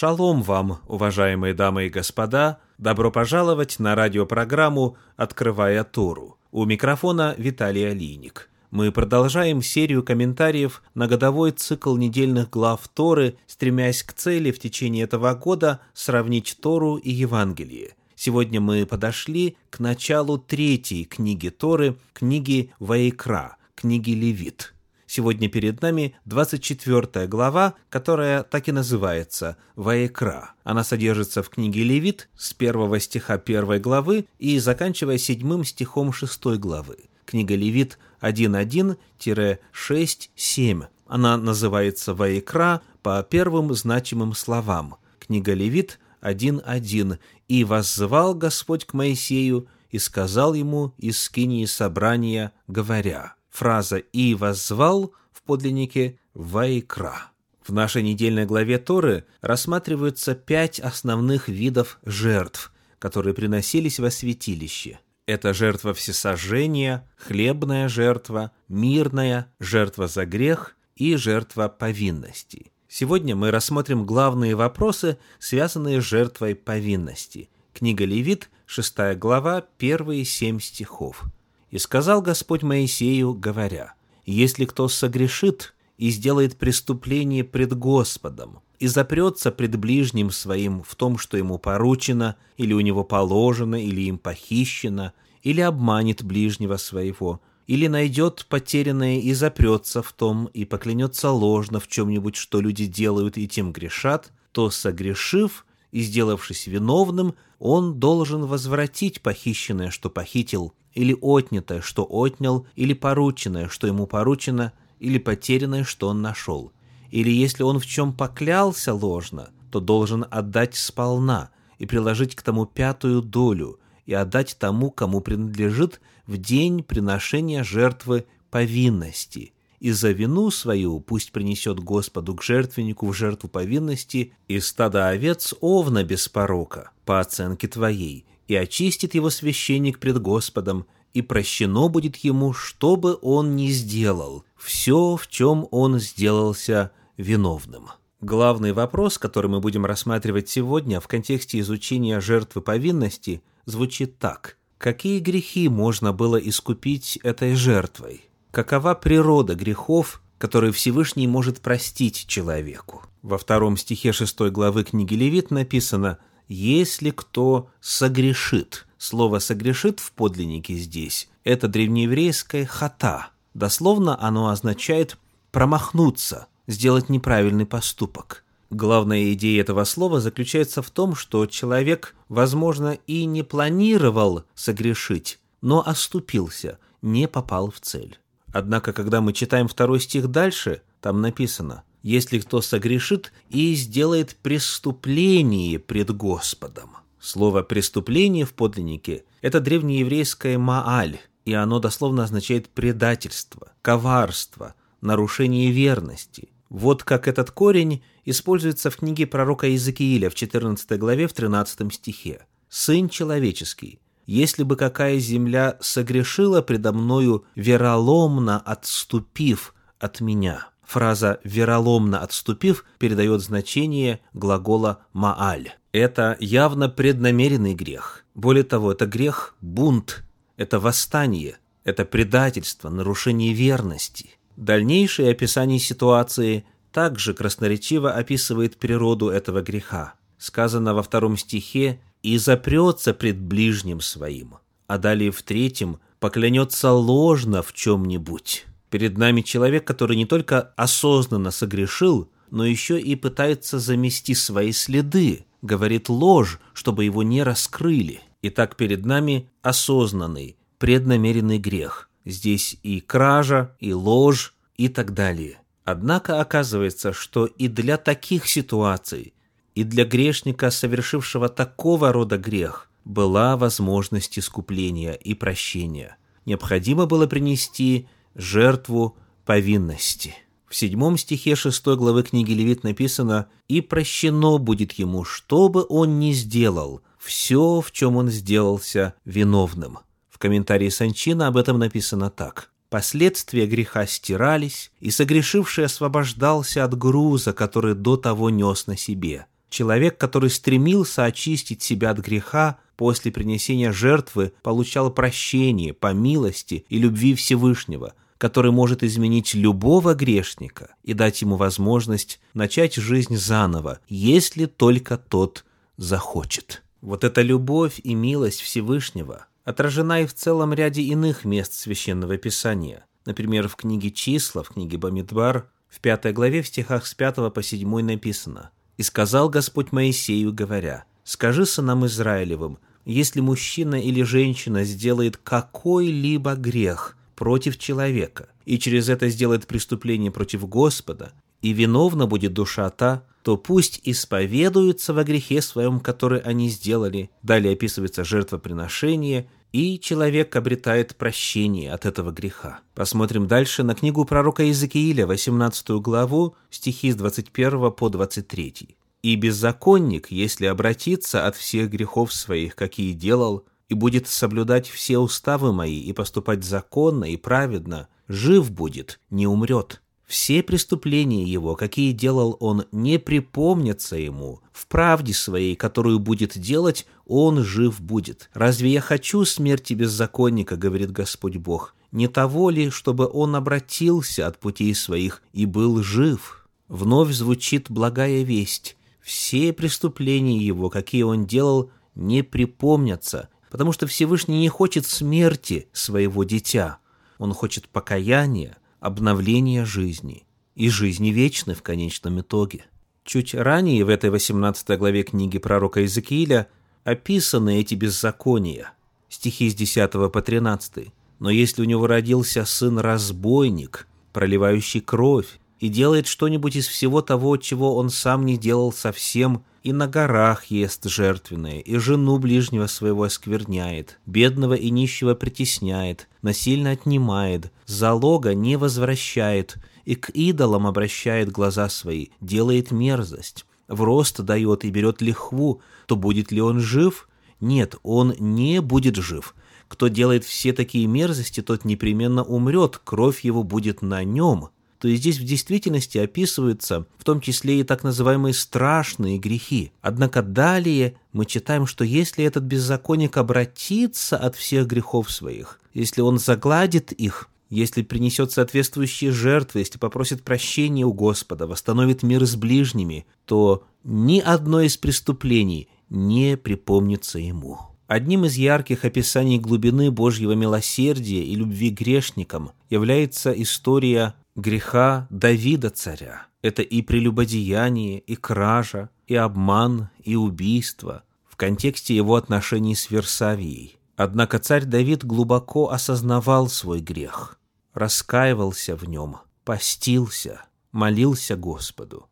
Шалом вам, уважаемые дамы и господа! Добро пожаловать на радиопрограмму «Открывая Тору». У микрофона Виталий Алиник. Мы продолжаем серию комментариев на годовой цикл недельных глав Торы, стремясь к цели в течение этого года сравнить Тору и Евангелие. Сегодня мы подошли к началу третьей книги Торы, книги Ваикра, книги Левит – Сегодня перед нами 24 глава, которая так и называется «Ваекра». Она содержится в книге Левит с первого стиха первой главы и заканчивая седьмым стихом шестой главы. Книга Левит 1.1-6.7. Она называется «Ваекра» по первым значимым словам. Книга Левит 1.1. «И воззвал Господь к Моисею, и сказал ему из скинии собрания, говоря» фраза «и воззвал» в подлиннике «вайкра». В нашей недельной главе Торы рассматриваются пять основных видов жертв, которые приносились во святилище. Это жертва всесожжения, хлебная жертва, мирная, жертва за грех и жертва повинности. Сегодня мы рассмотрим главные вопросы, связанные с жертвой повинности. Книга Левит, 6 глава, первые семь стихов. И сказал Господь Моисею, говоря, «Если кто согрешит и сделает преступление пред Господом, и запрется пред ближним своим в том, что ему поручено, или у него положено, или им похищено, или обманет ближнего своего, или найдет потерянное и запрется в том, и поклянется ложно в чем-нибудь, что люди делают и тем грешат, то, согрешив и сделавшись виновным, он должен возвратить похищенное, что похитил, или отнятое, что отнял, или порученное, что ему поручено, или потерянное, что он нашел. Или если он в чем поклялся ложно, то должен отдать сполна и приложить к тому пятую долю и отдать тому, кому принадлежит в день приношения жертвы повинности. И за вину свою пусть принесет Господу к жертвеннику в жертву повинности и стада овец овна без порока, по оценке твоей, и очистит его священник пред Господом, и прощено будет ему, что бы он ни сделал, все, в чем он сделался виновным. Главный вопрос, который мы будем рассматривать сегодня в контексте изучения жертвы повинности, звучит так. Какие грехи можно было искупить этой жертвой? Какова природа грехов, которые Всевышний может простить человеку? Во втором стихе шестой главы книги Левит написано – если кто согрешит. Слово «согрешит» в подлиннике здесь – это древнееврейское «хата». Дословно оно означает «промахнуться», «сделать неправильный поступок». Главная идея этого слова заключается в том, что человек, возможно, и не планировал согрешить, но оступился, не попал в цель. Однако, когда мы читаем второй стих дальше, там написано если кто согрешит и сделает преступление пред Господом. Слово «преступление» в подлиннике – это древнееврейское «мааль», и оно дословно означает предательство, коварство, нарушение верности. Вот как этот корень используется в книге пророка Иезекииля в 14 главе в 13 стихе. «Сын человеческий, если бы какая земля согрешила предо мною, вероломно отступив от меня». Фраза «вероломно отступив» передает значение глагола «мааль». Это явно преднамеренный грех. Более того, это грех бунт, это восстание, это предательство, нарушение верности. Дальнейшее описание ситуации также красноречиво описывает природу этого греха. Сказано во втором стихе «и запрется пред ближним своим», а далее в третьем «поклянется ложно в чем-нибудь». Перед нами человек, который не только осознанно согрешил, но еще и пытается замести свои следы, говорит ложь, чтобы его не раскрыли. Итак, перед нами осознанный, преднамеренный грех. Здесь и кража, и ложь, и так далее. Однако оказывается, что и для таких ситуаций, и для грешника, совершившего такого рода грех, была возможность искупления и прощения. Необходимо было принести жертву повинности. В седьмом стихе шестой главы книги Левит написано «И прощено будет ему, что бы он ни сделал, все, в чем он сделался виновным». В комментарии Санчина об этом написано так. Последствия греха стирались, и согрешивший освобождался от груза, который до того нес на себе. Человек, который стремился очистить себя от греха, после принесения жертвы получал прощение по милости и любви Всевышнего, который может изменить любого грешника и дать ему возможность начать жизнь заново, если только тот захочет. Вот эта любовь и милость Всевышнего отражена и в целом ряде иных мест Священного Писания. Например, в книге «Числа», в книге «Бамидбар», в пятой главе в стихах с 5 по 7 написано «И сказал Господь Моисею, говоря, «Скажи сынам Израилевым, если мужчина или женщина сделает какой-либо грех против человека и через это сделает преступление против Господа, и виновна будет душа та, то пусть исповедуются во грехе своем, который они сделали. Далее описывается жертвоприношение, и человек обретает прощение от этого греха. Посмотрим дальше на книгу пророка Иезекииля, 18 главу, стихи с 21 по 23. «И беззаконник, если обратится от всех грехов своих, какие делал, и будет соблюдать все уставы мои и поступать законно и праведно, жив будет, не умрет. Все преступления его, какие делал он, не припомнятся ему. В правде своей, которую будет делать, он жив будет. Разве я хочу смерти беззаконника, говорит Господь Бог? Не того ли, чтобы он обратился от путей своих и был жив? Вновь звучит благая весть. Все преступления его, какие он делал, не припомнятся, потому что Всевышний не хочет смерти своего дитя. Он хочет покаяния, обновления жизни и жизни вечной в конечном итоге. Чуть ранее в этой 18 главе книги пророка Иезекииля описаны эти беззакония, стихи с 10 по 13. «Но если у него родился сын-разбойник, проливающий кровь, и делает что-нибудь из всего того, чего он сам не делал совсем, и на горах ест жертвенное, и жену ближнего своего оскверняет, бедного и нищего притесняет, насильно отнимает, залога не возвращает, и к идолам обращает глаза свои, делает мерзость, в рост дает и берет лихву, то будет ли он жив? Нет, он не будет жив. Кто делает все такие мерзости, тот непременно умрет, кровь его будет на нем, то здесь в действительности описываются в том числе и так называемые страшные грехи. Однако далее мы читаем, что если этот беззаконник обратится от всех грехов своих, если он загладит их, если принесет соответствующие жертвы, если попросит прощения у Господа, восстановит мир с ближними, то ни одно из преступлений не припомнится ему. Одним из ярких описаний глубины Божьего милосердия и любви к грешникам является история греха Давида царя. Это и прелюбодеяние, и кража, и обман, и убийство в контексте его отношений с Версавией. Однако царь Давид глубоко осознавал свой грех, раскаивался в нем, постился, молился Господу.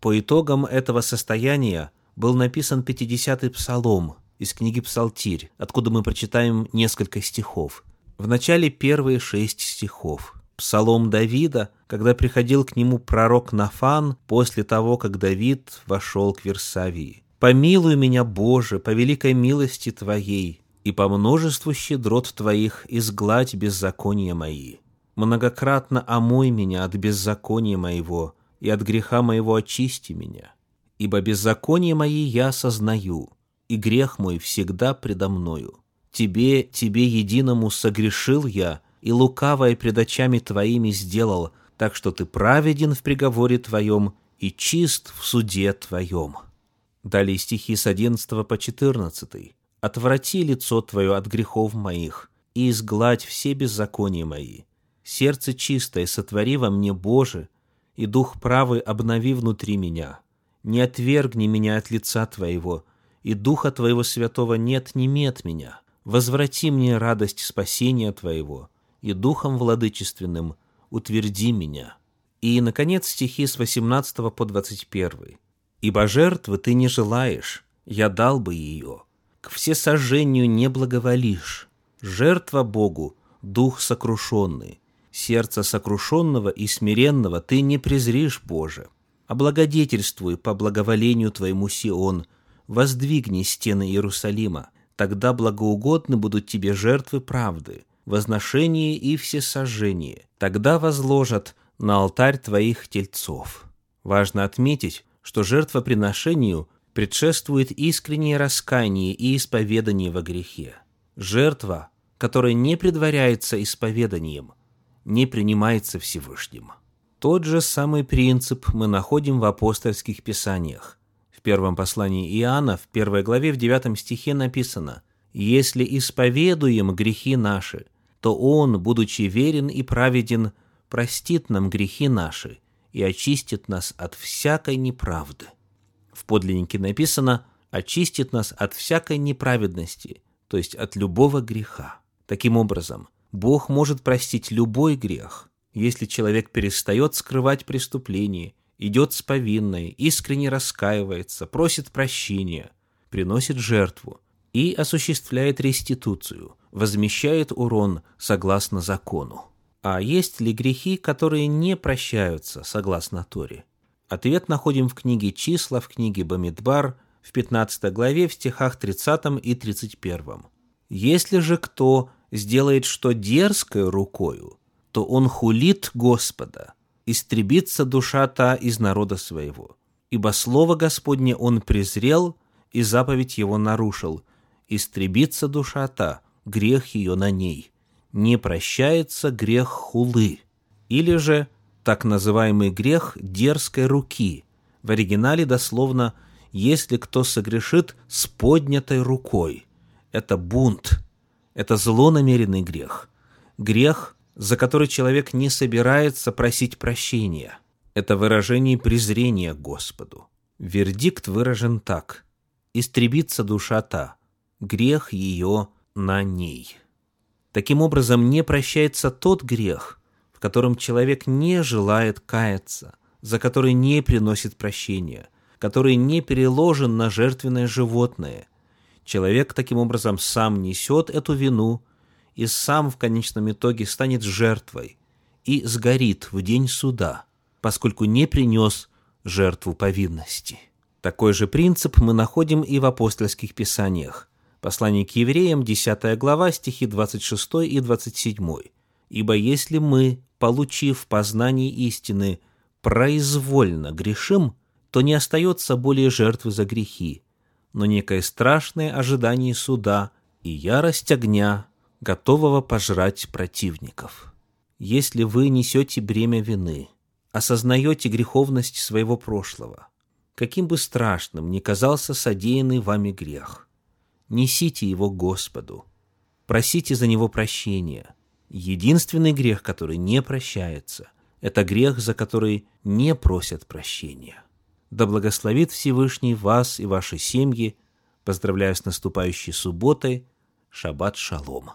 По итогам этого состояния был написан 50-й псалом из книги «Псалтирь», откуда мы прочитаем несколько стихов. В начале первые шесть стихов – Псалом Давида, когда приходил к нему пророк Нафан после того, как Давид вошел к Версавии. «Помилуй меня, Боже, по великой милости Твоей, и по множеству щедрот Твоих изгладь беззакония мои. Многократно омой меня от беззакония моего, и от греха моего очисти меня. Ибо беззаконие мои я сознаю, и грех мой всегда предо мною. Тебе, Тебе единому согрешил я, и лукавое пред очами твоими сделал, так что ты праведен в приговоре твоем и чист в суде твоем». Далее стихи с 11 по 14. «Отврати лицо твое от грехов моих, и изгладь все беззакония мои. Сердце чистое сотвори во мне, Боже, и дух правый обнови внутри меня. Не отвергни меня от лица Твоего, и Духа Твоего Святого нет, не мет меня. Возврати мне радость спасения Твоего, и духом владычественным утверди меня». И, наконец, стихи с 18 по 21. «Ибо жертвы ты не желаешь, я дал бы ее, к всесожжению не благоволишь. Жертва Богу — дух сокрушенный, сердце сокрушенного и смиренного ты не презришь, Боже. Облагодетельствуй по благоволению Твоему Сион, воздвигни стены Иерусалима, тогда благоугодны будут Тебе жертвы правды, возношение и всесожжение. Тогда возложат на алтарь твоих тельцов. Важно отметить, что жертвоприношению предшествует искреннее раскаяние и исповедание во грехе. Жертва, которая не предваряется исповеданием, не принимается Всевышним. Тот же самый принцип мы находим в апостольских писаниях. В первом послании Иоанна, в первой главе, в девятом стихе написано «Если исповедуем грехи наши, то Он, будучи верен и праведен, простит нам грехи наши и очистит нас от всякой неправды» в подлиннике написано «очистит нас от всякой неправедности», то есть от любого греха. Таким образом, Бог может простить любой грех, если человек перестает скрывать преступление, идет с повинной, искренне раскаивается, просит прощения, приносит жертву и осуществляет реституцию, возмещает урон согласно закону. А есть ли грехи, которые не прощаются согласно Торе? Ответ находим в книге «Числа», в книге «Бамидбар», в 15 главе, в стихах 30 и 31. «Если же кто сделает что дерзкое рукою, то он хулит Господа, истребится душа та из народа своего. Ибо слово Господне он презрел, и заповедь его нарушил. Истребится душа та, грех ее на ней. Не прощается грех хулы. Или же так называемый грех дерзкой руки. В оригинале дословно «если кто согрешит с поднятой рукой». Это бунт, это злонамеренный грех. Грех, за который человек не собирается просить прощения. Это выражение презрения к Господу. Вердикт выражен так. «Истребится душа та, грех ее на ней». Таким образом, не прощается тот грех, в котором человек не желает каяться, за который не приносит прощения, который не переложен на жертвенное животное. Человек таким образом сам несет эту вину и сам в конечном итоге станет жертвой и сгорит в день суда, поскольку не принес жертву повинности. Такой же принцип мы находим и в апостольских писаниях. Послание к евреям, 10 глава, стихи 26 и 27. «Ибо если мы, получив познание истины, произвольно грешим, то не остается более жертвы за грехи, но некое страшное ожидание суда и ярость огня, готового пожрать противников. Если вы несете бремя вины, осознаете греховность своего прошлого, каким бы страшным ни казался содеянный вами грех, несите его Господу, просите за него прощения – Единственный грех, который не прощается, это грех, за который не просят прощения. Да благословит Всевышний вас и ваши семьи. Поздравляю с наступающей субботой. Шаббат шалом.